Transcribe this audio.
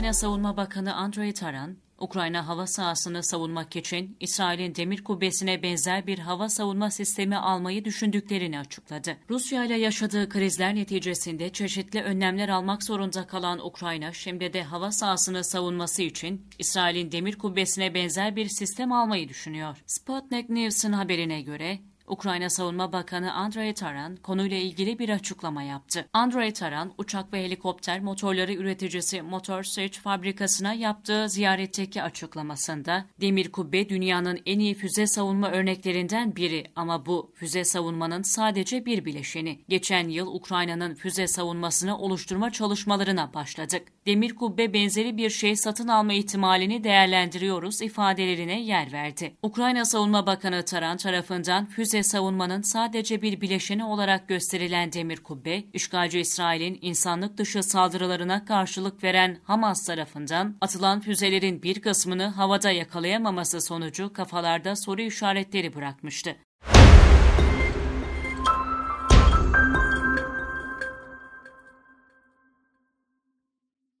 Ukrayna Savunma Bakanı Andrei Taran, Ukrayna hava sahasını savunmak için İsrail'in demir kubbesine benzer bir hava savunma sistemi almayı düşündüklerini açıkladı. Rusya ile yaşadığı krizler neticesinde çeşitli önlemler almak zorunda kalan Ukrayna, şimdi de hava sahasını savunması için İsrail'in demir kubbesine benzer bir sistem almayı düşünüyor. Sputnik News'un haberine göre Ukrayna Savunma Bakanı Andrei Taran konuyla ilgili bir açıklama yaptı. Andrei Taran, uçak ve helikopter motorları üreticisi Motor Search fabrikasına yaptığı ziyaretteki açıklamasında, Demir Kubbe dünyanın en iyi füze savunma örneklerinden biri ama bu füze savunmanın sadece bir bileşeni. Geçen yıl Ukrayna'nın füze savunmasını oluşturma çalışmalarına başladık. Demir Kubbe benzeri bir şey satın alma ihtimalini değerlendiriyoruz ifadelerine yer verdi. Ukrayna Savunma Bakanı Taran tarafından füze ve savunmanın sadece bir bileşeni olarak gösterilen demir kubbe, işgalci İsrail'in insanlık dışı saldırılarına karşılık veren Hamas tarafından atılan füzelerin bir kısmını havada yakalayamaması sonucu kafalarda soru işaretleri bırakmıştı.